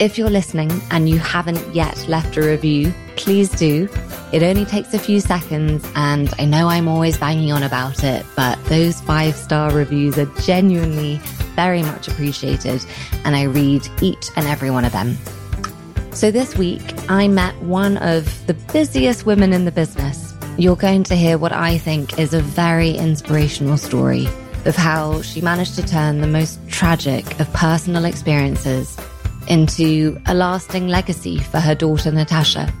If you're listening and you haven't yet left a review, please do. It only takes a few seconds, and I know I'm always banging on about it, but those five star reviews are genuinely very much appreciated, and I read each and every one of them. So this week, I met one of the busiest women in the business. You're going to hear what I think is a very inspirational story of how she managed to turn the most tragic of personal experiences into a lasting legacy for her daughter, Natasha.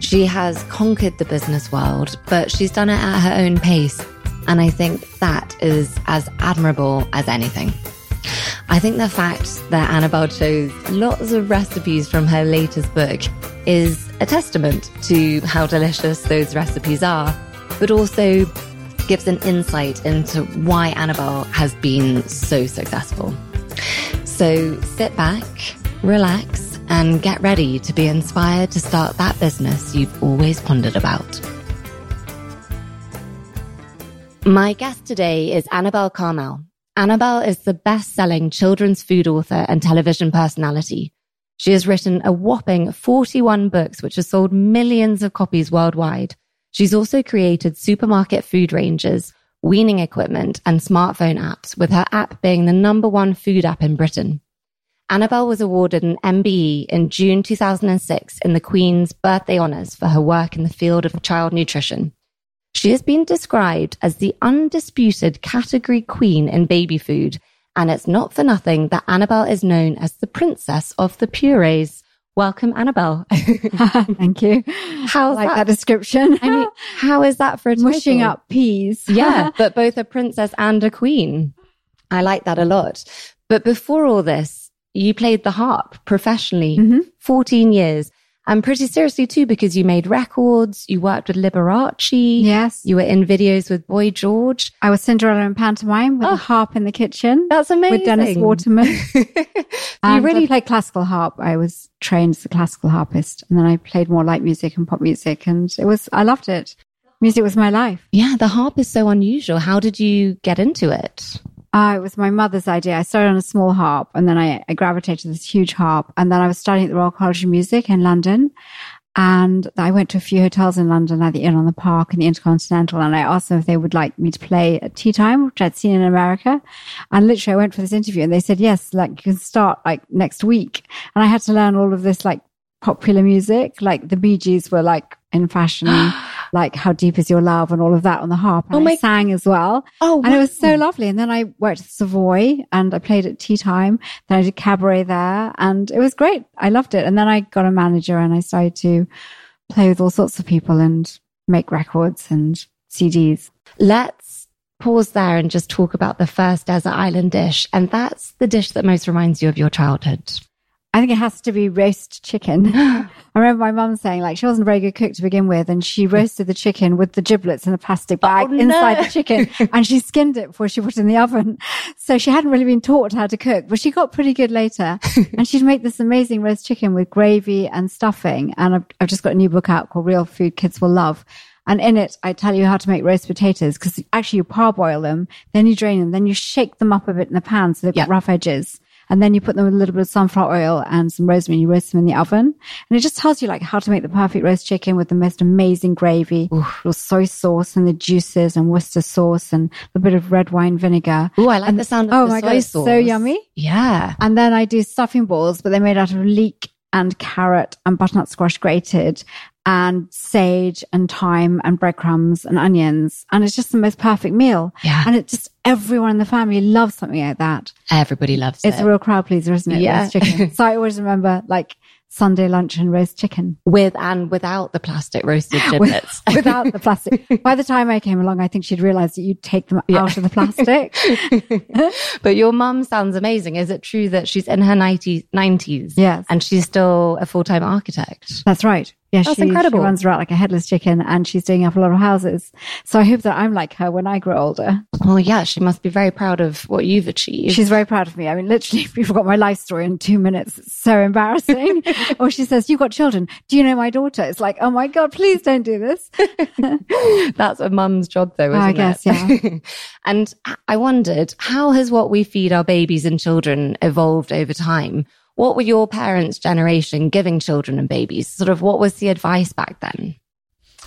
She has conquered the business world, but she's done it at her own pace. And I think that is as admirable as anything. I think the fact that Annabel chose lots of recipes from her latest book is a testament to how delicious those recipes are, but also gives an insight into why Annabel has been so successful. So sit back, relax, and get ready to be inspired to start that business you've always pondered about. My guest today is Annabel Karmel. Annabel is the best selling children's food author and television personality. She has written a whopping 41 books, which have sold millions of copies worldwide. She's also created supermarket food ranges, weaning equipment, and smartphone apps, with her app being the number one food app in Britain. Annabel was awarded an MBE in June 2006 in the Queen's Birthday Honours for her work in the field of child nutrition. She has been described as the undisputed category queen in baby food, and it's not for nothing that Annabel is known as the princess of the purees. Welcome, Annabel. Thank you. How's like that? that description. I mean, how is that for a mushing title? up peas. yeah, but both a princess and a queen. I like that a lot. But before all this, you played the harp professionally, Mhm. 14 years. And pretty seriously too, because you made records, you worked with Liberace. Yes. You were in videos with Boy George. I was Cinderella in pantomime with Oh. a harp in the kitchen That's amazing. with Dennis Waterman. Um, you And really I played classical harp. I was trained as a classical harpist, and then I played more light music and pop music, and it was I loved it. Music was my life. Yeah, the harp is so unusual. How did you get into it? Uh, it was my mother's idea. I started on a small harp, and then I, I gravitated to this huge harp, and then I was studying at the Royal College of Music in London. And I went to a few hotels in London, like the Inn on the Park and the Intercontinental, and I asked them if they would like me to play at tea time, which I'd seen in America. And literally, I went for this interview, and they said yes, like you can start like next week. And I had to learn all of this like popular music, like the Bee Gees were like in fashion, like "How Deep Is Your Love" and all of that on the harp. And Oh my- I sang as well. Oh, And it was so lovely. And then I worked at Savoy and I played at tea time. Then I did cabaret there and it was great. I loved it. And then I got a manager and I started to play with all sorts of people and make records and CDs. Let's pause there and just talk about the first desert island dish. And that's the dish that most reminds you of your childhood. I think it has to be roast chicken. I remember my mum saying like she wasn't a very good cook to begin with and she roasted the chicken with the giblets in a plastic oh, bag Oh, no. inside the chicken and she skinned it before she put it in the oven. So she hadn't really been taught how to cook, but she got pretty good later and she'd make this amazing roast chicken with gravy and stuffing. And I've, I've just got a new book out called Real Food Kids Will Love. And in it, I tell you how to make roast potatoes because actually you parboil them, then you drain them, then you shake them up a bit in the pan so they've got rough edges. And then you put them with a little bit of sunflower oil and some rosemary and you roast them in the oven. And it just tells you like how to make the perfect roast chicken with the most amazing gravy, little soy sauce and the juices and Worcester sauce and a bit of red wine vinegar. Oh, I like the sound of oh the my soy God, it's sauce. so yummy. Yeah. And then I do stuffing balls, but they're made out of leek and carrot and butternut squash grated and sage and thyme and breadcrumbs and onions. And it's just the most perfect meal. Yeah. And it just, everyone in the family loves something like that. Everybody loves It's it. It's a real crowd pleaser, isn't it? Yeah. So I always remember like Sunday lunch and roast chicken with and without the plastic roasted giblets. without the plastic. By the time I came along, I think she'd realized that you'd take them out of the plastic. but your mum sounds amazing. Is it true that she's in her 90s, 90s Yes. and she's still a full time architect? That's right. Yeah, That's she, incredible. She runs around like a headless chicken and she's doing up a lot of houses. So I hope that I'm like her when I grow older. Well, yeah, she must be very proud of what you've achieved. She's very proud of me. I mean, literally, we forgot my life story in two minutes. It's so embarrassing. or she says, You've got children. Do you know my daughter? It's like, Oh my God, please don't do this. That's a mum's job, though, isn't I guess, it? yeah. and I wondered, how has what we feed our babies and children evolved over time? What were your parents' generation giving children and babies? Sort of what was the advice back then?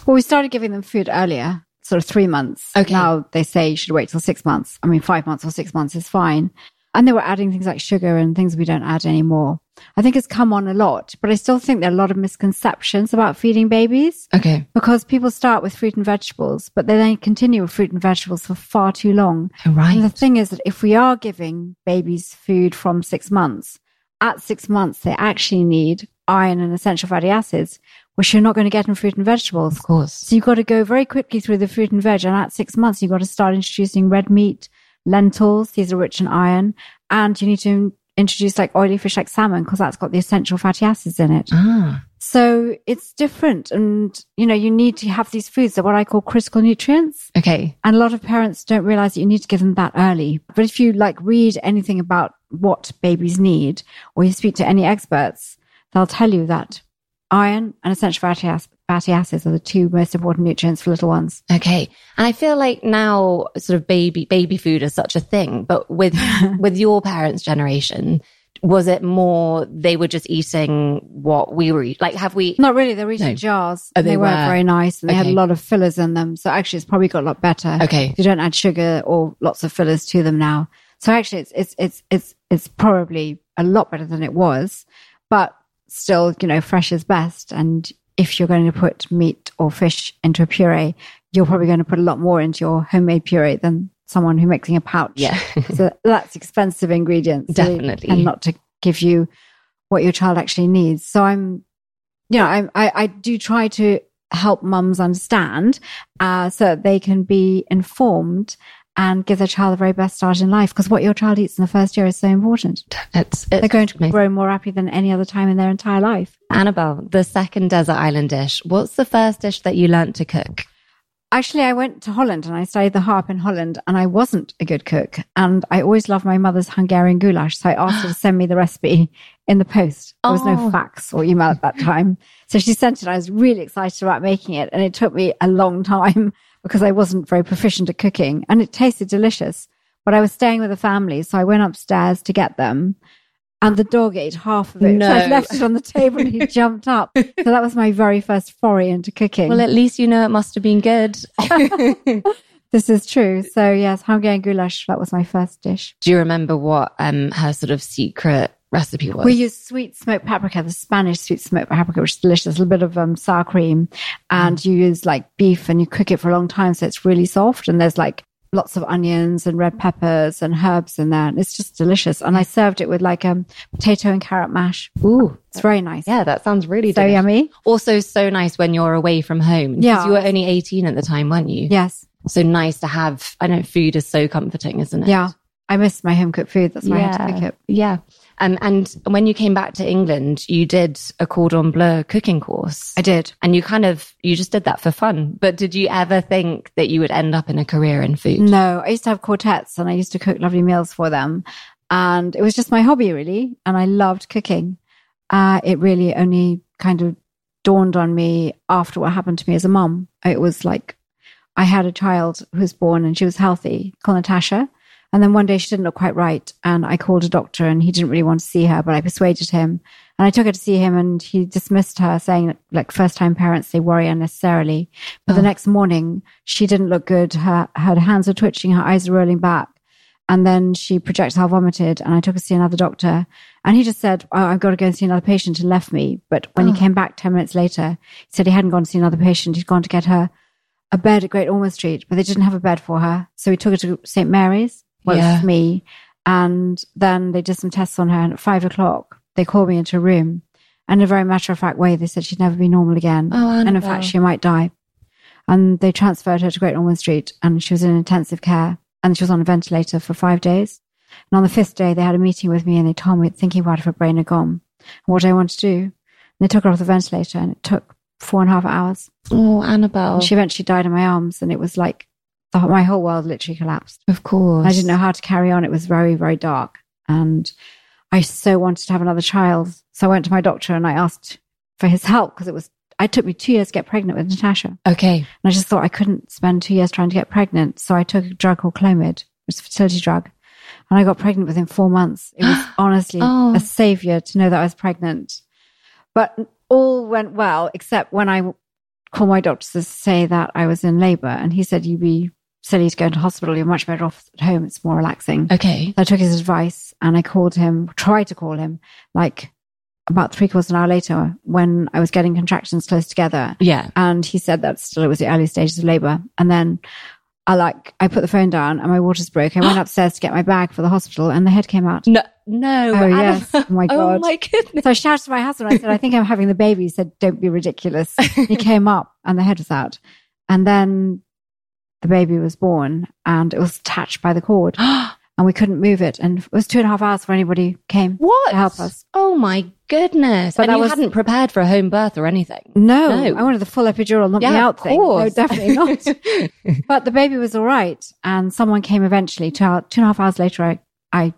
Well, we started giving them food earlier, sort of three months. Okay. Now they say you should wait till six months. I mean, five months or six months is fine. And they were adding things like sugar and things we don't add anymore. I think it's come on a lot, but I still think there are a lot of misconceptions about feeding babies Okay. because people start with fruit and vegetables, but they then continue with fruit and vegetables for far too long. Oh, right. And the thing is that if we are giving babies food from six months, at six months, they actually need iron and essential fatty acids, which you're not going to get in fruit and vegetables. Of course. So you've got to go very quickly through the fruit and veg. And at six months, you've got to start introducing red meat, lentils. These are rich in iron. And you need to introduce like oily fish like salmon because that's got the essential fatty acids in it. Ah. So it's different. And, you know, you need to have these foods that what I call critical nutrients. Okay. And a lot of parents don't realize that you need to give them that early. But if you like read anything about what babies need or you speak to any experts, they'll tell you that iron and essential fatty, ac- fatty acids are the two most important nutrients for little ones. Okay. And I feel like now sort of baby baby food is such a thing, but with with your parents' generation, was it more they were just eating what we were eating? Like have we Not really. They're eating No. jars. Oh, and they they, weren't very nice and they had a lot of fillers in them. So actually it's probably got a lot better. Okay. You don't add sugar or lots of fillers to them now. So actually it's, it's, it's, it's, it's probably a lot better than it was, but still, you know, fresh is best. And if you're going to put meat or fish into a puree, you're probably going to put a lot more into your homemade puree than someone who's mixing a pouch. Yeah. so that's expensive ingredients. Definitely. And not to give you what your child actually needs. So I'm, you know, I, I, I do try to help mums understand, uh, so that they can be informed and give their child the very best start in life. Because what your child eats in the first year is so important. it's, it's They're going to amazing. grow more happy than any other time in their entire life. Annabel, the second desert island dish. What's the first dish that you learnt to cook? Actually, I went to Holland and I studied the harp in Holland and I wasn't a good cook. And I always loved my mother's Hungarian goulash. So I asked her to send me the recipe in the post. There was Oh. no fax or email at that time. So she sent it. I was really excited about making it. And it took me a long time because I wasn't very proficient at cooking and it tasted delicious. But I was staying with a family. So I went upstairs to get them. And the dog ate half of it. No. So I left it on the table and he jumped up. So that was my very first foray into cooking. Well, at least you know it must have been good. This is true. So yes, Hungarian goulash, that was my first dish. Do you remember what um her sort of secret recipe was? We use sweet smoked paprika, the Spanish sweet smoked paprika, which is delicious. A little bit of um, sour cream, and you use like beef, and you cook it for a long time, so it's really soft. And there's like lots of onions and red peppers and herbs in there, and it's just delicious. And I served it with like um potato and carrot mash. Ooh, It's very nice. yeah, that sounds really so delicious. yummy. Also, so nice when you're away from home. Yeah. you were only 18 at the time, weren't you? Yes. So nice to have. I know food is so comforting, isn't it? Yeah. I miss my home cooked food. That's why I had to cook it. Yeah. Um, and when you came back to England, you did a cordon bleu cooking course. I did. and you kind of, you just did that for fun. But did you ever think that you would end up in a career in food? No, I used to have quartets and I used to cook lovely meals for them. And it was just my hobby, really. And I loved cooking. Uh, it really only kind of dawned on me after what happened to me as a mom. It was like I had a child who was born and she was healthy, called Natasha. And then one day she didn't look quite right. And I called a doctor and he didn't really want to see her, but I persuaded him. And I took her to see him and he dismissed her, saying that like first time parents, they worry unnecessarily. But the Oh. next morning, she didn't look good. Her, her hands were twitching, her eyes were rolling back. And then she projectile vomited and I took her to see another doctor. And he just said, oh, I've got to go and see another patient and left me. But when Oh. he came back 10 minutes later, he said he hadn't gone to see another patient. He'd gone to get her a bed at Great Ormond Street, but they didn't have a bed for her. So he took her to St. Mary's, well, Yeah. me. And then they did some tests on her. And at five o'clock, they called me into a room. And in a very matter of fact way, they said she'd never be normal again. Oh, and in fact, she might die. And they transferred her to Great Ormond Street and she was in intensive care and she was on a ventilator for five days. And on the fifth day, they had a meeting with me and they told me thinking about if her brain had gone and what I wanted to do. And they took her off the ventilator and it took four and a half hours. Oh, Annabel. And she eventually died in my arms, and it was like the, my whole world literally collapsed. of course. I didn't know how to carry on. It was very, very dark. And I so wanted to have another child. So I went to my doctor and I asked for his help because it was, it took me two years to get pregnant with Natasha. Okay. And I just thought I couldn't spend two years trying to get pregnant. So I took a drug called Clomid, which is a fertility drug. And I got pregnant within four months. It was honestly Oh. a savior to know that I was pregnant. But all went well, except when I called my doctor to say that I was in labor. And he said, you'd be silly to go into hospital. You're much better off at home. It's more relaxing. Okay. I took his advice and I called him, tried to call him like about three quarters of an hour later when I was getting contractions close together. Yeah. And he said that still it was the early stages of labor. And then I like, I put the phone down and my waters broke. I went upstairs to get my bag for the hospital and the head came out. No, no. Oh, yes. Oh, my oh, God. Oh my goodness. So I shouted to my husband, I said, I think I'm having the baby. He said, don't be ridiculous. he came up and the head was out. And then the baby was born and it was attached by the cord and we couldn't move it. And it was two and a half hours before anybody came. what? To help us. Oh my goodness. But and you was- hadn't prepared for a home birth or anything. No, No. I wanted the full epidural, not the Yeah, out of thing. No, definitely not. but the baby was all right. And someone came eventually. Two, two and a half hours later, I, I,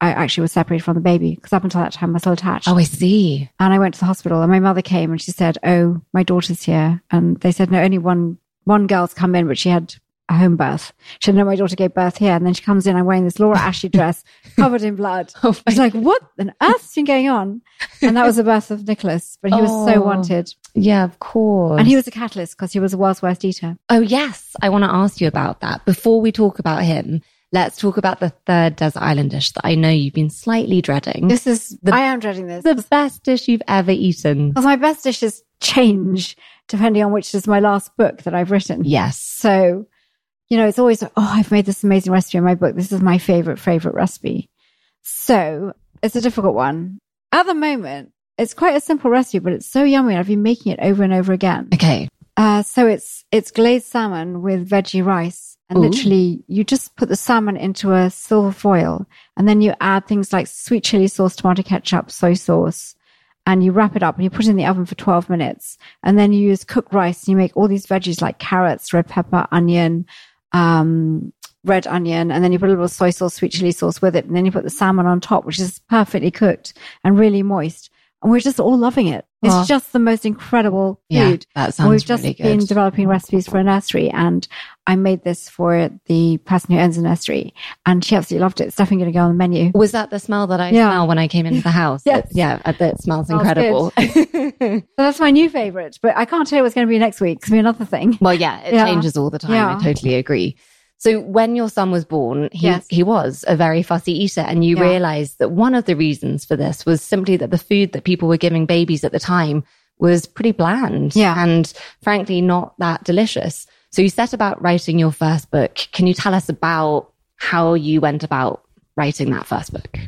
I actually was separated from the baby because up until that time I was still attached. oh, I see. And I went to the hospital and my mother came and she said, Oh, my daughter's here. And they said, No, only one, one girl's come in, but she had a home birth. She said, No, my daughter gave birth here. And then she comes in, I'm wearing this Laura Ashley dress covered in blood. Oh I was like, What on earth's been going on? And that was the birth of Nicholas, but he was so Oh. wanted. Yeah, of course. And he was a catalyst because he was the world's worst eater. Oh, yes. I want to ask you about that. Before we talk about him, let's talk about the third desert island dish that I know you've been slightly dreading. This is, The- I am dreading this. the best dish you've ever eaten. Because my best dish is change depending on which is my last book that I've written. Yes. So, you know, it's always, oh, I've made this amazing recipe in my book. This is my favorite, favorite recipe. So it's a difficult one. At the moment, it's quite a simple recipe, but it's so yummy. And I've been making it over and over again. Okay. Uh, so it's, it's glazed salmon with veggie rice. And Ooh. literally you just put the salmon into a silver foil and then you add things like sweet chili sauce, tomato ketchup, soy sauce, and you wrap it up and you put it in the oven for 12 minutes. And then you use cooked rice and you make all these veggies like carrots, red pepper, onion, um, red onion, and then you put a little soy sauce, sweet chili sauce with it. And then you put the salmon on top, which is perfectly cooked and really moist. And we're just all loving it. It's Oh. just the most incredible food. Yeah, that sounds we've just really been developing recipes for a nursery and I made this for the person who owns the nursery and she absolutely loved it. It's definitely going to go on the menu. Was that the smell that I Yeah. smell when I came into the house? Yes. It- yeah, it smells Smells incredible. So that's my new favorite, but I can't tell you what's going to be next week. It's going to be another thing. well, yeah, it Yeah. changes all the time. I totally agree. So when your son was born, he, Yes. he was a very fussy eater and you Yeah. realized that one of the reasons for this was simply that the food that people were giving babies at the time was pretty bland Yeah. and frankly not that delicious. So you set about writing your first book. Can you tell us about how you went about writing that first book?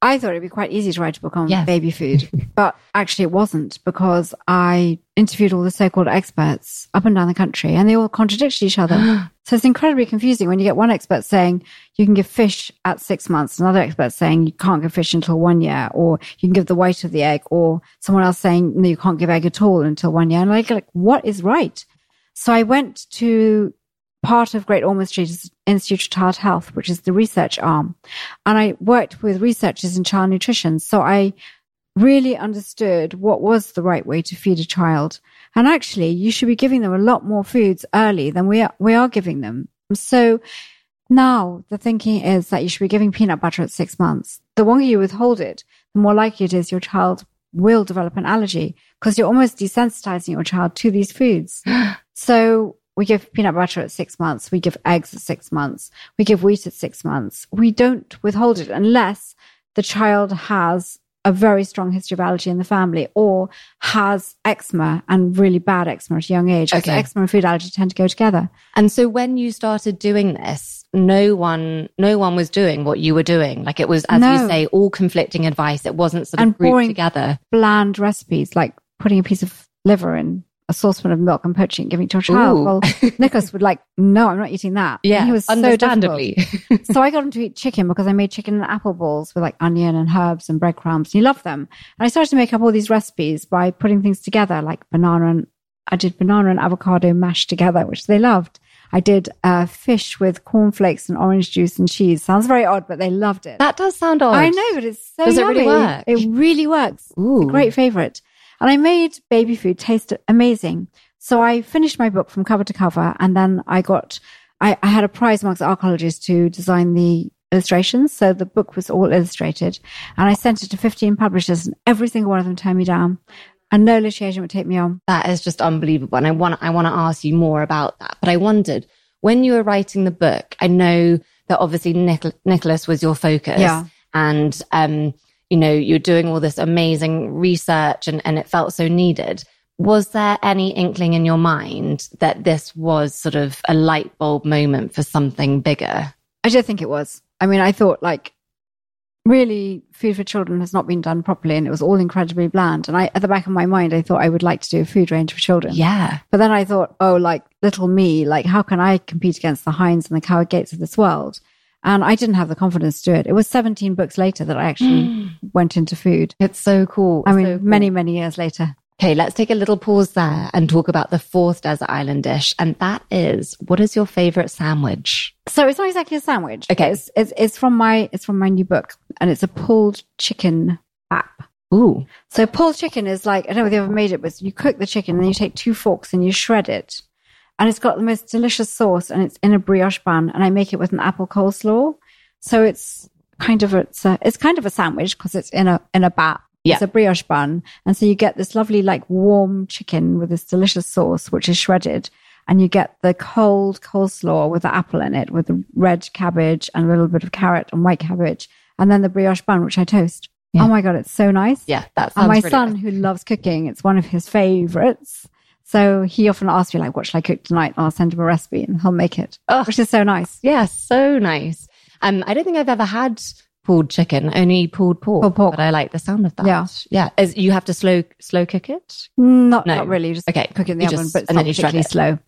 I thought it'd be quite easy to write a book on Yes. baby food, but actually it wasn't because I interviewed all the so-called experts up and down the country and they all contradicted each other. so it's incredibly confusing when you get one expert saying you can give fish at six months, another expert saying you can't give fish until one year, or you can give the white of the egg, or someone else saying no, you can't give egg at all until one year. And like, like what is right? So I went to part of Great Ormond Street is Institute of Child Health, which is the research arm. And I worked with researchers in child nutrition. So I really understood what was the right way to feed a child. And actually, you should be giving them a lot more foods early than we are, we are giving them. So now the thinking is that you should be giving peanut butter at six months. The longer you withhold it, the more likely it is your child will develop an allergy because you're almost desensitizing your child to these foods. So we give peanut butter at six months. We give eggs at six months. We give wheat at six months. We don't withhold it unless the child has a very strong history of allergy in the family or has eczema and really bad eczema at a young age. Okay. eczema and food allergy tend to go together. And so when you started doing this, no one, no one was doing what you were doing. Like it was, as you say, all conflicting advice. It wasn't sort of And grouped boring- together. Bland recipes like putting a piece of liver in a saucepan of milk and poaching and giving it to a child. Ooh. Well, Nicholas would like, no, I'm not eating that. And Yeah, he was so understandably. difficult. so I got him to eat chicken because I made chicken and apple balls with like onion and herbs and breadcrumbs. and He loved them. And I started to make up all these recipes by putting things together, like banana and I did banana and avocado mashed together, which they loved. I did uh, fish with cornflakes and orange juice and cheese. Sounds very odd, but they loved it. that does sound odd. I know, but it's so Does it really work? It really works. Ooh. Great favorite. And I made baby food taste amazing. So I finished my book from cover to cover, and then I got, I, I had a prize amongst archaeologists to design the illustrations. So the book was all illustrated, and I sent it to 15 publishers, and every single one of them turned me down. And no agent would take me on. That is just unbelievable. And I want, I want to ask you more about that. But I wondered when you were writing the book, I know that obviously Nic- Nicholas was your focus. Yeah. And, um, you know, you're doing all this amazing research and, and it felt so needed. Was there any inkling in your mind that this was sort of a light bulb moment for something bigger? I did think it was. I mean, I thought like really food for children has not been done properly and it was all incredibly bland. And I, at the back of my mind, I thought I would like to do a food range for children. Yeah. But then I thought, oh, like little me, like how can I compete against the Heinz and the Cow & Gates of this world? And I didn't have the confidence to do it. It was 17 books later that I actually went into food. It's so cool. I mean, So cool. many, many years later. Okay, let's take a little pause there and talk about the fourth desert island dish. And that is, what is your favorite sandwich? So it's not exactly a sandwich. Okay. It's, it's, it's from my, it's from my new book and it's a pulled chicken bap. Ooh. So pulled chicken is like, I don't know if you ever made it, but you cook the chicken and then you take two forks and you shred it. And it's got the most delicious sauce and it's in a brioche bun and I make it with an apple coleslaw. So it's kind of a, it's, a, it's kind of a sandwich because it's in a, in a bap. Yeah. It's a brioche bun. And so you get this lovely, like warm chicken with this delicious sauce, which is shredded. And you get the cold coleslaw with the apple in it, with the red cabbage and a little bit of carrot and white cabbage. And then the brioche bun, which I toast. Yeah. Oh my God, it's so nice. Yeah, that's my son, good. who loves cooking, it's one of his favorites. So he often asks me, like, what should I cook tonight? And I'll send him a recipe and he'll make it, Oh. which is so nice. Yeah, so nice. Um, I don't think I've ever had pulled chicken, only pulled pork. Pulled pork. But I like the sound of that. Yeah. Yeah. Is, you have to slow, slow cook it? Not, No. not really. Just Okay. cook it in the You oven, just- but it's and not then you particularly slow.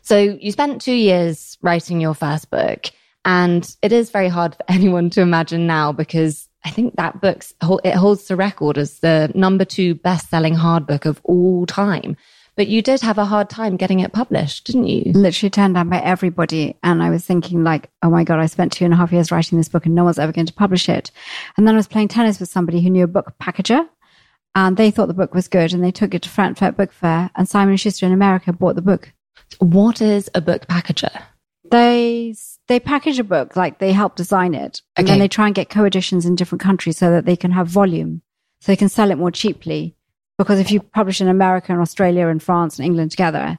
So you spent two years writing your first book and it is very hard for anyone to imagine now because I think that book's, it holds the record as the number two best selling hard book of all time. But you did have a hard time getting it published, didn't you? Literally turned down by everybody. And I was thinking, like, oh my God, I spent two and a half years writing this book and no one's ever going to publish it. And then I was playing tennis with somebody who knew a book packager. And they thought the book was good and they took it to Frankfurt Book Fair and Simon Schuster in America bought the book. What is a book packager? they they package a book like they help design it and then they try and get co-editions in different countries so that they can have volume so they can sell it more cheaply because if you publish in america and australia and france and england together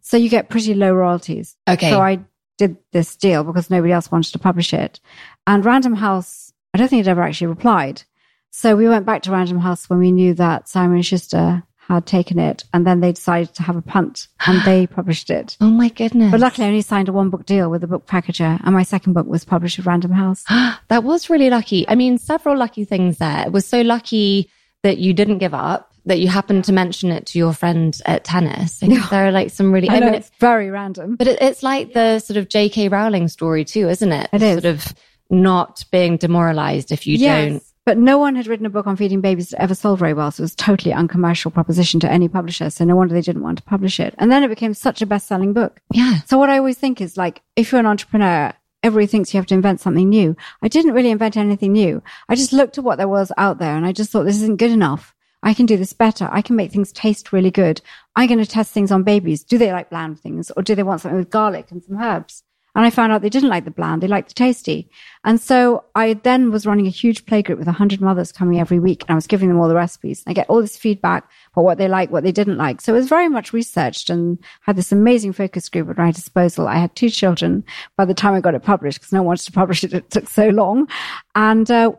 so you get pretty low royalties Okay. so i did this deal because nobody else wanted to publish it and random house i don't think it ever actually replied so we went back to random house when we knew that simon schuster had taken it and then they decided to have a punt and they published it oh my goodness. but luckily, I only signed a one book deal with a book packager, and my second book was published with Random House. that was really lucky. I mean, several lucky things there. It was so lucky that you didn't give up, that you happened to mention it to your friend at tennis. I think there are like some really, I I, know mean, it's very random. but it, it's like the sort of J.K. Rowling story too, isn't it? It is. Sort of not being demoralized if you don't. But no one had written a book on feeding babies that ever sold very well. So it was a totally uncommercial proposition to any publisher. So no wonder they didn't want to publish it. And then it became such a best selling book. Yeah. So what I always think is like, if you're an entrepreneur, everybody thinks you have to invent something new. I didn't really invent anything new. I just looked at what there was out there and I just thought this isn't good enough. I can do this better. I can make things taste really good. I'm going to test things on babies. Do they like bland things or do they want something with garlic and some herbs? And I found out they didn't like the bland. They liked the tasty. And so I then was running a huge playgroup with 100 mothers coming every week and I was giving them all the recipes. I get all this feedback about what they like, what they didn't like. So it was very much researched and had this amazing focus group at my disposal. I had two children by the time I got it published because no one wanted to publish it. It took so long. And, uh,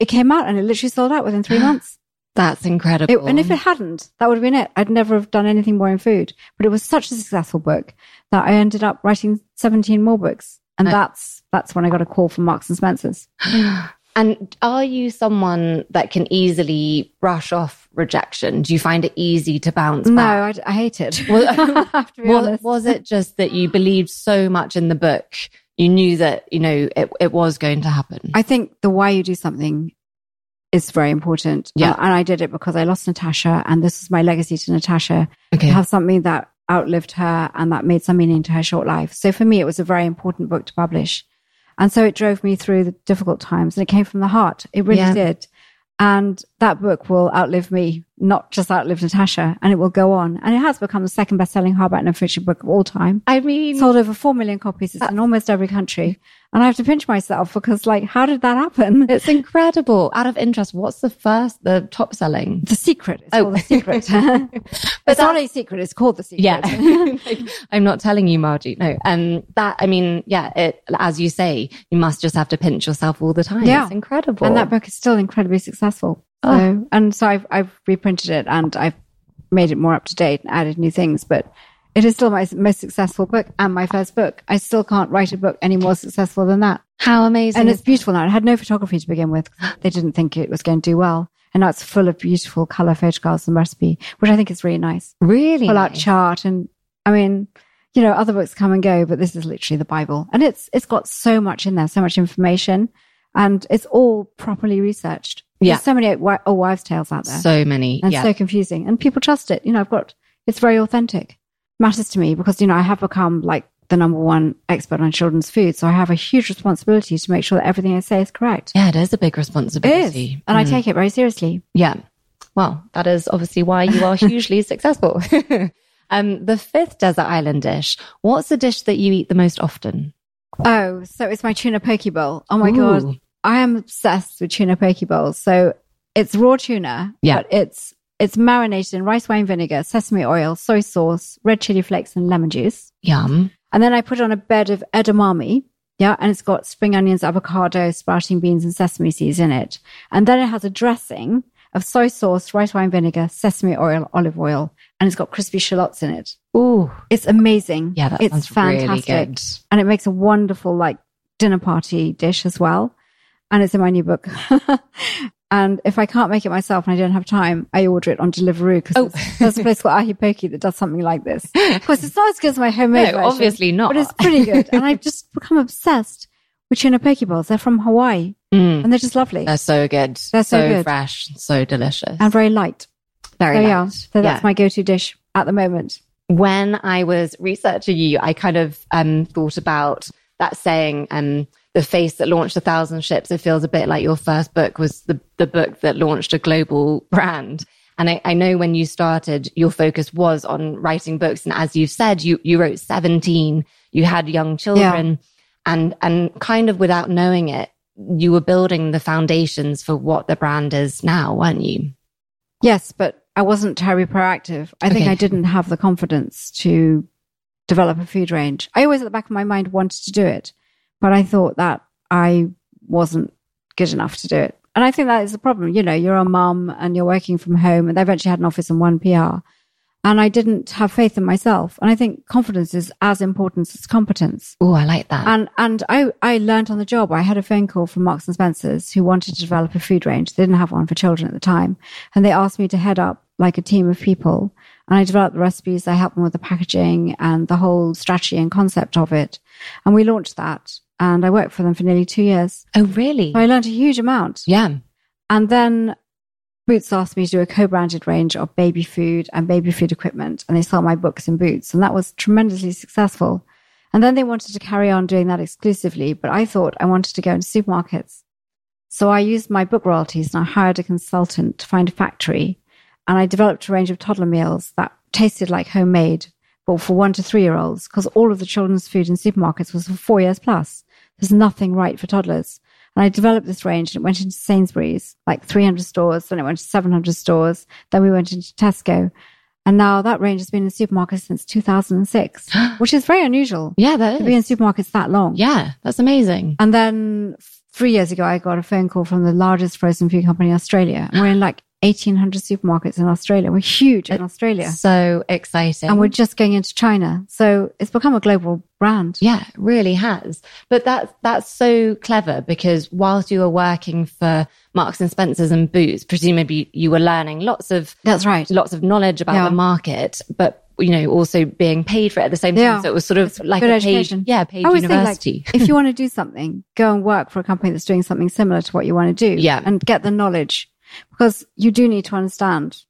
it came out and it literally sold out within three months. That's incredible. It, and if it hadn't, that would have been it. I'd never have done anything more in food. But it was such a successful book that I ended up writing 17 more books. And that's, that's when I got a call from Marks and Spencer's. And are you someone that can easily brush off rejection? Do you find it easy to bounce No, back? I, I hate it. Well, have to be was, was it just that you believed so much in the book? You knew that, you know, it, it was going to happen. I think the why you do something is very important. Yeah. Uh, and I did it because I lost Natasha and this is my legacy to Natasha okay. to have something that outlived her and that made some meaning to her short life. So for me, it was a very important book to publish. And so it drove me through the difficult times and it came from the heart. It really Yeah. did. And that book will outlive me, not just outlive Natasha, and it will go on. And it has become the second best-selling hardback non-fiction book of all time. I mean, Sold over four million copies. It's in almost every country. And I have to pinch myself because, like, how did that happen? it's incredible. Out of interest, what's the first, the top selling? The secret. It's Oh. the secret. But it's not a secret. It's called the secret. Yeah. Like, I'm not telling you, Margie. No. Um, that, I mean, yeah, it, as you say, you must just have to pinch yourself all the time. Yeah. It's incredible. And that book is still incredibly successful. So, Oh. and so I've, I've reprinted it and I've made it more up to date and added new things, but it is still my most successful book and my first book. I still can't write a book any more successful than that. How amazing. And it's beautiful now. It had no photography to begin with. They didn't think it was going to do well. And now it's full of beautiful color photographs and recipe, which I think is really nice. really out nice. chart. And I mean, you know, other books come and go, but this is literally the Bible. And it's, it's got so much in there, so much information and it's all properly researched. Yeah. There's so many old old wives tales out there so many. and yeah. so confusing and people trust it. You know, I've got, it's very authentic. Matters to me because, you know, I have become like the number one expert on children's food. So I have a huge responsibility to make sure that everything I say is correct. yeah, it is a big It is. responsibility. And I Mm. take it very seriously. Yeah. Well, that is obviously why you are hugely successful. um, the fifth desert island dish. What's the dish that you eat the most often? Oh, so it's my tuna poke bowl. Oh my Ooh. God. I am obsessed with tuna poke bowls. So it's raw tuna, Yeah. but it's it's marinated in rice wine vinegar, sesame oil, soy sauce, red chili flakes, and lemon juice. Yum. And then I put it on a bed of edamame. Yeah, and it's got spring onions, avocado, sprouting beans, and sesame seeds in it. And then it has a dressing of soy sauce, rice wine vinegar, sesame oil, olive oil, and it's got crispy shallots in it. Ooh. It's amazing. Yeah, that it's sounds fantastic really good. and it makes a wonderful like dinner party dish as well. And it's in my new book. and if I can't make it myself and I don't have time, I order it on Deliveroo because Oh. there's, there's a place called Ahi Poke that does something like this. Of course, it's not as good as my homemade No, version, obviously not. but it's pretty good. and I've just become obsessed with tuna poke bowls. They're from Hawaii Mm. and they're just lovely They're so good. They're so good. fresh, so delicious. and very light. very So light. yeah, so that's Yeah. my go-to dish at the moment. when I was researching you, I kind of um, thought about that saying, um, the face that launched a thousand ships. It feels a bit like your first book was the, the book that launched a global brand. And I, I know when you started, your focus was on writing books. And as you've said, you, you wrote 17, you had young children and, and kind of without knowing it, you were building the foundations for what the brand is now, weren't you? Yes, but I wasn't terribly proactive. I think Okay. I didn't have the confidence to develop a food range. I always at the back of my mind wanted to do it, but I thought that I wasn't good enough to do it. And I think that is the problem. You know, you're a mum and you're working from home and I eventually had an office and one PR. And I didn't have faith in myself. And I think confidence is as important as competence. Oh, I like that. And and I I learned on the job. I had a phone call from Marks and Spencers who wanted to develop a food range. They didn't have one for children at the time, and they asked me to head up like a team of people. And I developed the recipes. I helped them with the packaging and the whole strategy and concept of it. And we launched that. And I worked for them for nearly two years. oh, really? So I learned a huge amount. Yeah. And then Boots asked me to do a co-branded range of baby food and baby food equipment, and they sold my books in Boots, and that was tremendously successful. And then they wanted to carry on doing that exclusively, but I thought I wanted to go into supermarkets. So I used my book royalties and I hired a consultant to find a factory, and I developed a range of toddler meals that tasted like homemade, but for one to three year olds, because all of the children's food in supermarkets was for four years plus. There's nothing right for toddlers. And I developed this range and it went into Sainsbury's, like 300 stores, then it went to 700 stores, then we went into Tesco. And now that range has been in supermarkets since 2006, which is very unusual Yeah, that to be in supermarkets that long. Yeah, that's amazing. And then three years ago, I got a phone call from the largest frozen food company in Australia. And we're in like 1,800 supermarkets in Australia. We're huge in Australia. So exciting. And we're just going into China. So it's become a global brand. Yeah, it really has. But that's, that's so clever because whilst you were working for Marks and Spencers and Boots, presumably you were learning lots of, That's right. lots of knowledge about Yeah. the market, but you know, also being paid for it at the same time. Yeah. So it was sort of like good a paid, education. yeah, paid always think, like, university. if you want to do something, go and work for a company that's doing something similar to what you want to do. Yeah. And get the knowledge because you do need to understand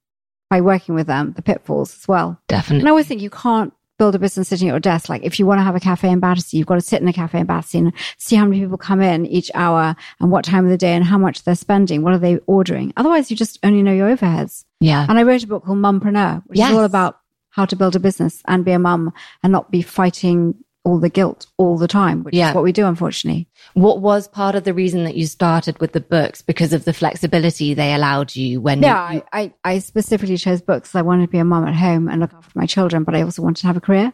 by working with them the pitfalls as well. Definitely. And I always think you can't build a business sitting at your desk. Like if you want to have a cafe in Battersea, you've got to sit in a cafe in Battersea and see how many people come in each hour and what time of the day and how much they're spending. What are they ordering? Otherwise, you just only know your overheads. yeah. And I wrote a book called Mumpreneur, which Yes. is all about how to build a business and be a mum and not be fighting all the guilt all the time, which Yeah. is what we do, unfortunately. What was part of the reason that you started with the books because of the flexibility they allowed you when Yeah, you, I, I, I specifically chose books. I wanted to be a mum at home and look after my children, but I also wanted to have a career.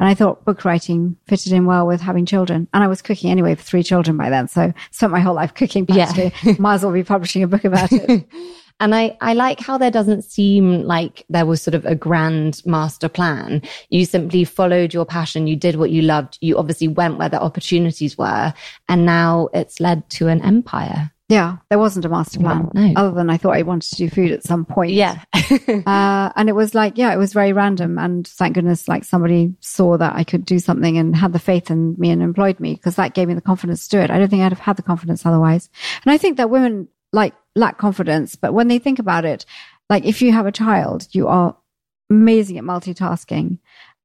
And I thought book writing fitted in well with having children. And I was cooking anyway for three children by then. So spent my whole life cooking. Yeah. Might as well be publishing a book about it. And I, I like how there doesn't seem like there was sort of a grand master plan. You simply followed your passion. You did what you loved. You obviously went where the opportunities were. And now it's led to an empire. yeah. There wasn't a master plan No. other than I thought I wanted to do food at some point. Yeah. Uh, and it was like, yeah, it was very random. And thank goodness, like somebody saw that I could do something and had the faith in me and employed me because that gave me the confidence to do it. I don't think I'd have had the confidence otherwise. And I think that women like lack confidence, but when they think about it, like if you have a child, you are amazing at multitasking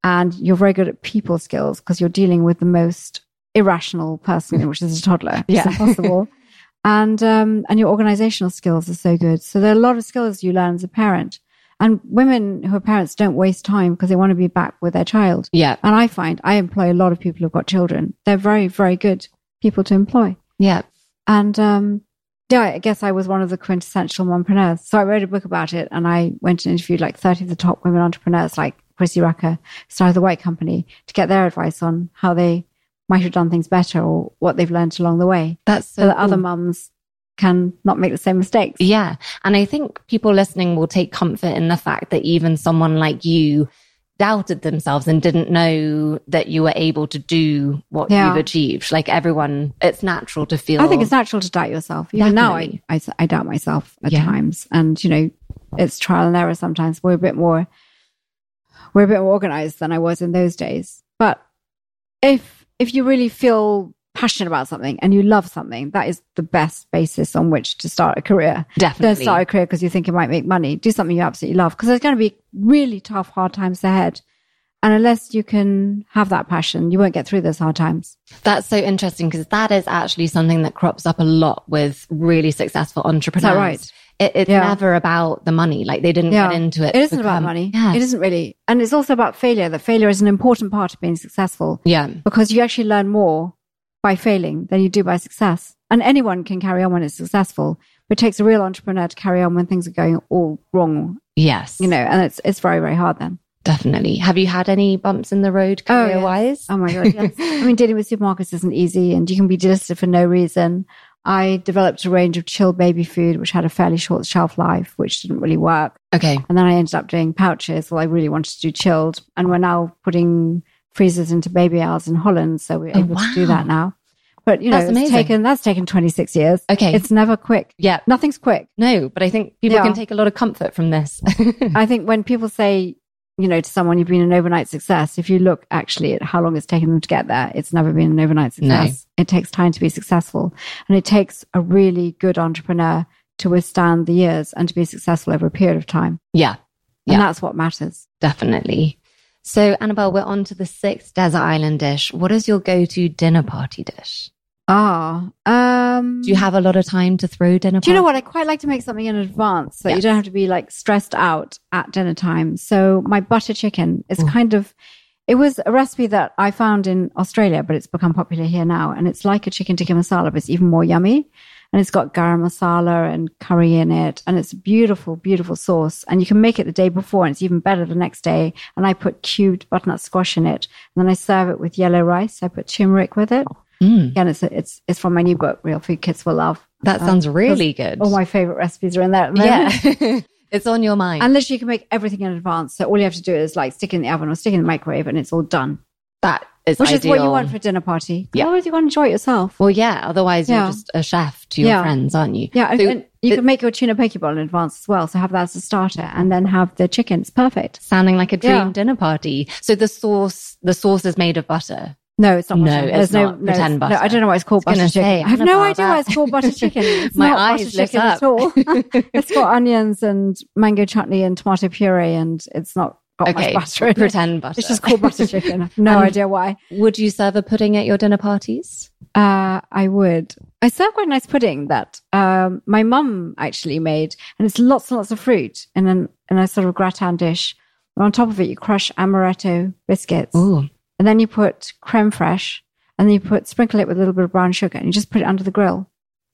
and you're very good at people skills because you're dealing with the most irrational person, which is a toddler. Yeah. It's impossible. and, um, and your organizational skills are so good. So there are a lot of skills you learn as a parent. And women who are parents don't waste time because they want to be back with their child. yeah. And I find I employ a lot of people who've got children. They're very, very good people to employ. Yeah. And um, yeah, I guess I was one of the quintessential mompreneurs. So I wrote a book about it and I went and interviewed like 30 of the top women entrepreneurs, like Chrissie Rucker, started the White Company, to get their advice on how they might have done things better or what they've learned along the way That's so, so, that other cool. mums can not make the same mistakes. Yeah. And I think people listening will take comfort in the fact that even someone like you doubted themselves and didn't know that you were able to do what Yeah. you've achieved. Like everyone, it's natural to feel. I think it's natural to doubt yourself. Even now, I, I, I doubt myself at Yeah. times. And, you know, it's trial and error sometimes. We're a bit more, we're a bit more organized than I was in those days. But if, if you really feel passionate about something and you love something, that is the best basis on which to start a career. Definitely. Don't start a career because you think it might make money. Do something you absolutely love because there's going to be really tough, hard times ahead. And unless you can have that passion, you won't get through those hard times. That's so interesting because that is actually something that crops up a lot with really successful entrepreneurs. right? It, it's Yeah. never about the money. Like they didn't Yeah. get into it. It isn't about money. Yeah. It isn't really. And it's also about failure, that failure is an important part of being successful yeah. because you actually learn more by failing than you do by success. And anyone can carry on when it's successful, but it takes a real entrepreneur to carry on when things are going all wrong, Yes. you know, and it's, it's very, very hard then. definitely. Have you had any bumps in the road Oh, career yes. wise? Oh my God. Yes. I mean, dealing with supermarkets isn't easy and you can be delisted for no reason. I developed a range of chilled baby food, which had a fairly short shelf life, which didn't really work. Okay. And then I ended up doing pouches. Well, I really wanted to do chilled. And we're now putting freezers into baby owls in Holland. So we're Oh, able to do that now. But you know, That's it's amazing. taken, that's taken 26 years. Okay. It's never quick. Yeah. Nothing's quick. No, but I think people Yeah. can take a lot of comfort from this. I think when people say, you know, to someone, you've been an overnight success, if you look actually at how long it's taken them to get there, it's never been an overnight success. It takes time to be successful. And it takes a really good entrepreneur to withstand the years and to be successful over a period of time. yeah, And Yeah. that's what matters. definitely. So, Annabel, we're on to the sixth desert island dish. What is your go to dinner party dish? Ah, um, Do you have a lot of time to throw dinner Do you know what? I quite like to make something in advance so that you don't have to be like stressed out at dinner time. So my butter chicken is Ooh. kind of, it was a recipe that I found in Australia, but it's become popular here now. And it's like a chicken tikka masala, but it's even more yummy. And it's got garam masala and curry in it. And it's a beautiful, beautiful sauce. And you can make it the day before and it's even better the next day. And I put cubed butternut squash in it. And then I serve it with yellow rice. I put turmeric with it. Mm. Again, it's, it's, it's from my new book, Real Food Kids Will Love. That Uh, sounds really good. All my favorite recipes are in there. Yeah. it's on your mind. And literally, you can make everything in advance. So all you have to do is like stick it in the oven or stick it in the microwave, and it's all done. that is Which is what you want for a dinner party. Yeah. Otherwise, you want to enjoy it yourself. Well, yeah. Otherwise, Yeah. you're just a chef to your Yeah. friends, aren't you? Yeah, So and you it- can make your tuna poke bowl in advance as well. So have that as a starter, and then have the chicken. It's perfect. sounding like a dream Yeah. dinner party. So the sauce, the sauce is made of butter. No, it's not. No, butter. it's There's no, no, pretend butter. No, I don't know why it's called butter chicken. I have no idea why it's called butter chicken. It's My not eyes butter lit chicken up. at all. it's got onions and mango chutney and tomato puree, and it's not Okay, butter in it. pretend butter. It's just called butter chicken. No idea why. Would you serve a pudding at your dinner parties? Uh, I would. I serve quite a nice pudding that um, my mum actually made, and it's lots and lots of fruit in, an, in a sort of gratin dish. And on top of it, you crush amaretto biscuits, Ooh, and then you put creme fraiche, and then you put sprinkle it with a little bit of brown sugar, and you just put it under the grill.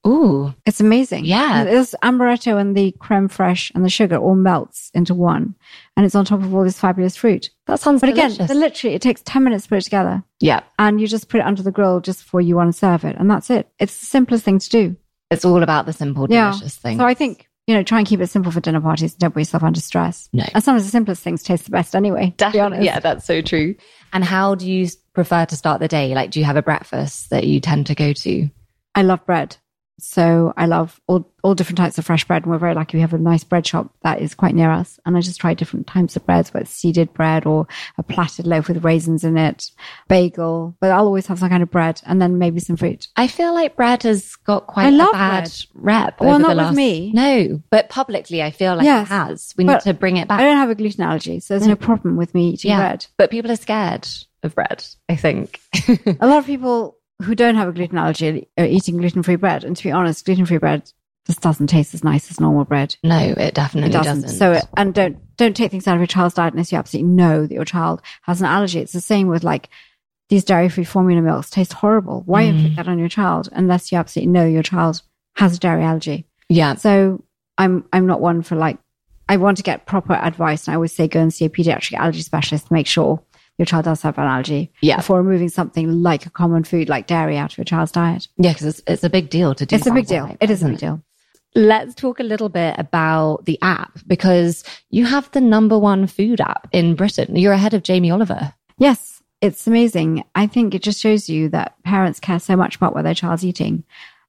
Ooh, It's amazing. Yeah. This amaretto and the creme fraiche and the sugar all melts into one, and it's on top of all this fabulous fruit. that sounds But again, delicious. the- literally, it takes ten minutes to put it together yeah, and you just put it under the grill just before you want to serve it. And that's it. It's the simplest thing to do. it's all about the simple, Yeah. delicious thing. So I think, you know, try and keep it simple for dinner parties. Don't put yourself under stress. No. And sometimes the simplest things taste the best anyway, to be honest. Yeah, that's so true. And how do you prefer to start the day? Like, do you have a breakfast that you tend to go to? I love bread. So I love all, all different types of fresh bread. And we're very lucky we have a nice bread shop that is quite near us. And I just try different types of breads, whether it's seeded bread or a platted loaf with raisins in it, bagel, but I'll always have some kind of bread and then maybe some fruit. I feel like bread has got quite I a bad bread. rep. Well, not the with me. No, but publicly, I feel like Yes. it has. We need to bring it back. I don't have a gluten allergy, so there's no mm. problem with me eating yeah, bread. but people are scared of bread. I think. a lot of people who don't have a gluten allergy are eating gluten free bread. And to be honest, gluten free bread just doesn't taste as nice as normal bread. no, it definitely It doesn't. doesn't. So, and don't don't take things out of your child's diet unless you absolutely know that your child has an allergy. It's the same with like these dairy free formula milks taste horrible. Why Mm. inflict that on your child unless you absolutely know your child has a dairy allergy? yeah, So I'm I'm not one for like I want to get proper advice and I always say go and see a pediatric allergy specialist to make sure your child does have an allergy Yeah. before removing something like a common food like dairy out of your child's diet. yeah, because it's, it's a big deal to do. It's a big deal. like It is a big deal. Let's talk a little bit about the app because you have the number one food app in Britain. You're ahead of Jamie Oliver. Yes, it's amazing. I think it just shows you that parents care so much about what their child's eating.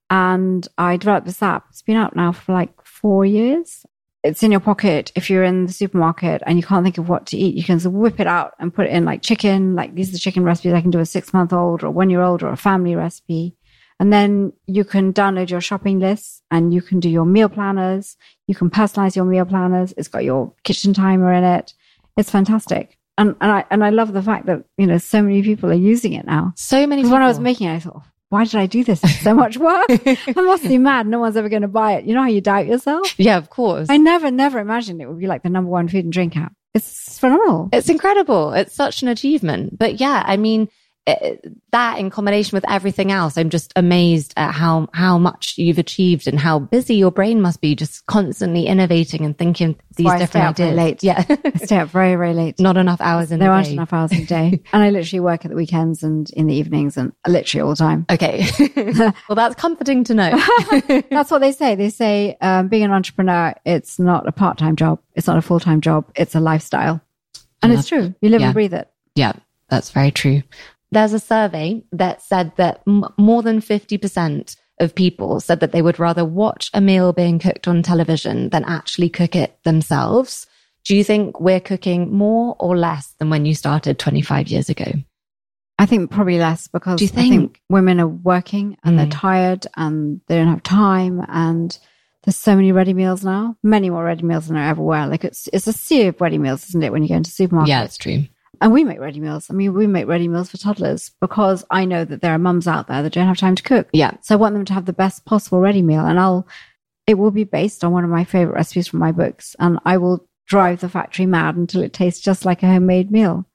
And I developed this app. It's been out now for like four years. It's in your pocket. If you're in the supermarket and you can't think of what to eat, you can just whip it out and put it in like chicken. Like these are the chicken recipes I can do a six month old or one year old or a family recipe. And then you can download your shopping lists and you can do your meal planners. You can personalize your meal planners. It's got your kitchen timer in it. It's fantastic. And, and I, and I love the fact that, you know, so many people are using it now. So many. When I was making it, I thought, why did I do this? It's so much work. I must be mad. No one's ever going to buy it. You know how you doubt yourself? yeah, of course. I never, never imagined it would be like the number one food and drink app. It's phenomenal. It's incredible. It's such an achievement. But yeah, I mean, it, that in combination with everything else, I'm just amazed at how, how much you've achieved and how busy your brain must be just constantly innovating and thinking these different stay up very ideas. late. Yeah. I stay up very, very late. Not enough hours in there the aren't day. enough hours in the day. and I literally work at the weekends and in the evenings and literally all the time. Okay. well, that's comforting to know. That's what they say. They say um, being an entrepreneur, it's not a part time job. It's not a full time job. It's a lifestyle. And it's true. You live Yeah. and breathe it. Yeah, that's very true. There's a survey that said that m- more than 50% of people said that they would rather watch a meal being cooked on television than actually cook it themselves. Do you think we're cooking more or less than when you started 25 years ago? I think probably less because Do you I think? think women are working and they're Mm. tired and they don't have time and there's so many ready meals now. Many more ready meals than there ever were. Like it's it's a sea of ready meals, isn't it, when you go into supermarkets? Yeah, it's true. And we make ready meals. I mean, we make ready meals for toddlers because I know that there are mums out there that don't have time to cook. Yeah. So I want them to have the best possible ready meal. And I'll, it will be based on one of my favorite recipes from my books. And I will drive the factory mad until it tastes just like a homemade meal.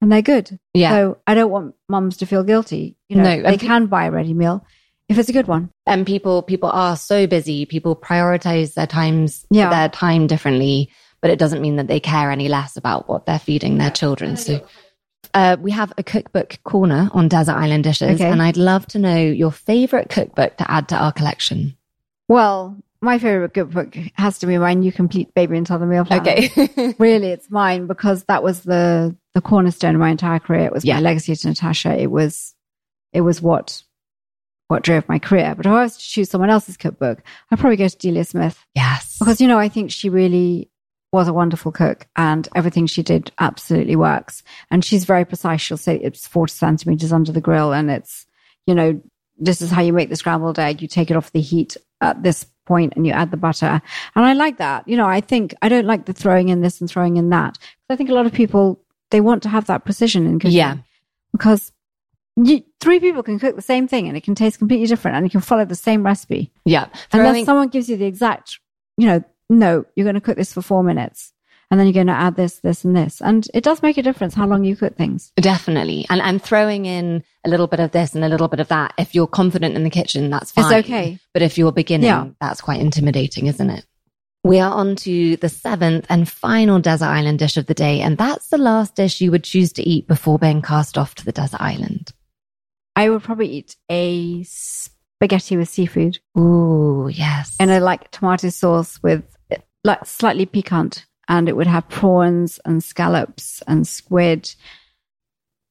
And they're good. Yeah. So I don't want mums to feel guilty. You know, No, they pe- can buy a ready meal if it's a good one. and people people are so busy people prioritize their times Yeah. their time differently but it doesn't mean that they care any less about what they're feeding their children so uh, we have a cookbook corner on desert island dishes Okay. and i'd love to know your favorite cookbook to add to our collection Well, my favorite cookbook has to be my new complete baby and the meal plan. Okay. really, it's mine because that was the the cornerstone of my entire career. It was Yeah. my legacy to Natasha. It was it was what what drove my career. But if I was to choose someone else's cookbook, I'd probably go to Delia Smith yes. because you know I think she really was a wonderful cook and everything she did absolutely works. And she's very precise. She'll say it's 40 centimeters under the grill and it's, you know, this is how you make the scrambled egg. You take it off the heat at this point and you add the butter. And I like that. You know, I think I don't like the throwing in this and throwing in that. I think a lot of people, they want to have that precision in cooking. Yeah. Because you, three people can cook the same thing and it can taste completely different and you can follow the same recipe. yeah. Unless Throwing- someone gives you the exact, you know, no, you're going to cook this for four minutes and then you're going to add this, this and this. And it does make a difference how long you cook things. Definitely. And and throwing in a little bit of this and a little bit of that. If you're confident in the kitchen, that's fine. It's okay. But if you're beginning, Yeah. that's quite intimidating, isn't it? We are on to the seventh and final desert island dish of the day. And that's the last dish you would choose to eat before being cast off to the desert island. I would probably eat a spaghetti with seafood Ooh, yes. and a like tomato sauce with like slightly piquant. And it would have prawns and scallops and squid.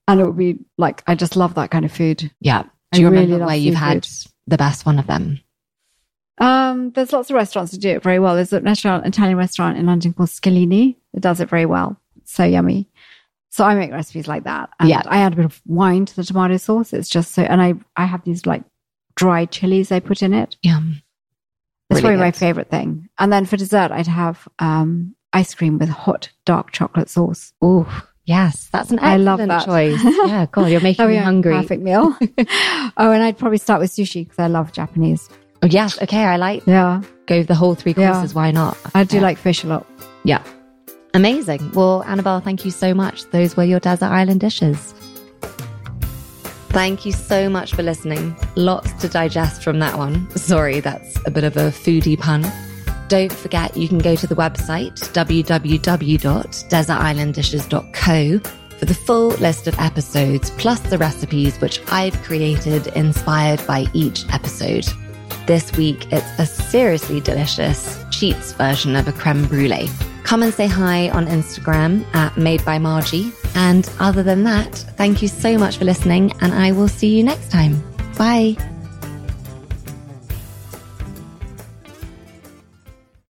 And it would be like, I just love that kind of food. yeah. Do you really remember love where you've had the best one of them? Um, there's lots of restaurants that do it very well. There's a restaurant, Italian restaurant in London called Scalini that does it very well. It's so yummy. So I make recipes like that. And Yeah. I add a bit of wine to the tomato sauce. It's just so, and I, I have these like dried chilies I put in it. Yum. That's Really probably my favorite thing. And then for dessert, I'd have, um, ice cream with hot dark chocolate sauce. Ooh, yes. That's an I love that. choice. Yeah, God, you're making Oh, me hungry. Perfect meal. oh, and I'd probably start with sushi because I love Japanese. Oh, yes. Okay. I like Yeah. go the whole three Yeah. courses. Why not? I do Yeah. like fish a lot. Yeah. Amazing. Well, Annabel, thank you so much. Those were your desert island dishes. Thank you so much for listening. Lots to digest from that one. Sorry, that's a bit of a foodie pun. Don't forget, you can go to the website www.desertislanddishes.co for the full list of episodes, plus the recipes which I've created inspired by each episode. This week, it's a seriously delicious cheats version of a creme brulee. Come and say hi on Instagram at Made by Margie. And other than that, thank you so much for listening, and I will see you next time. Bye.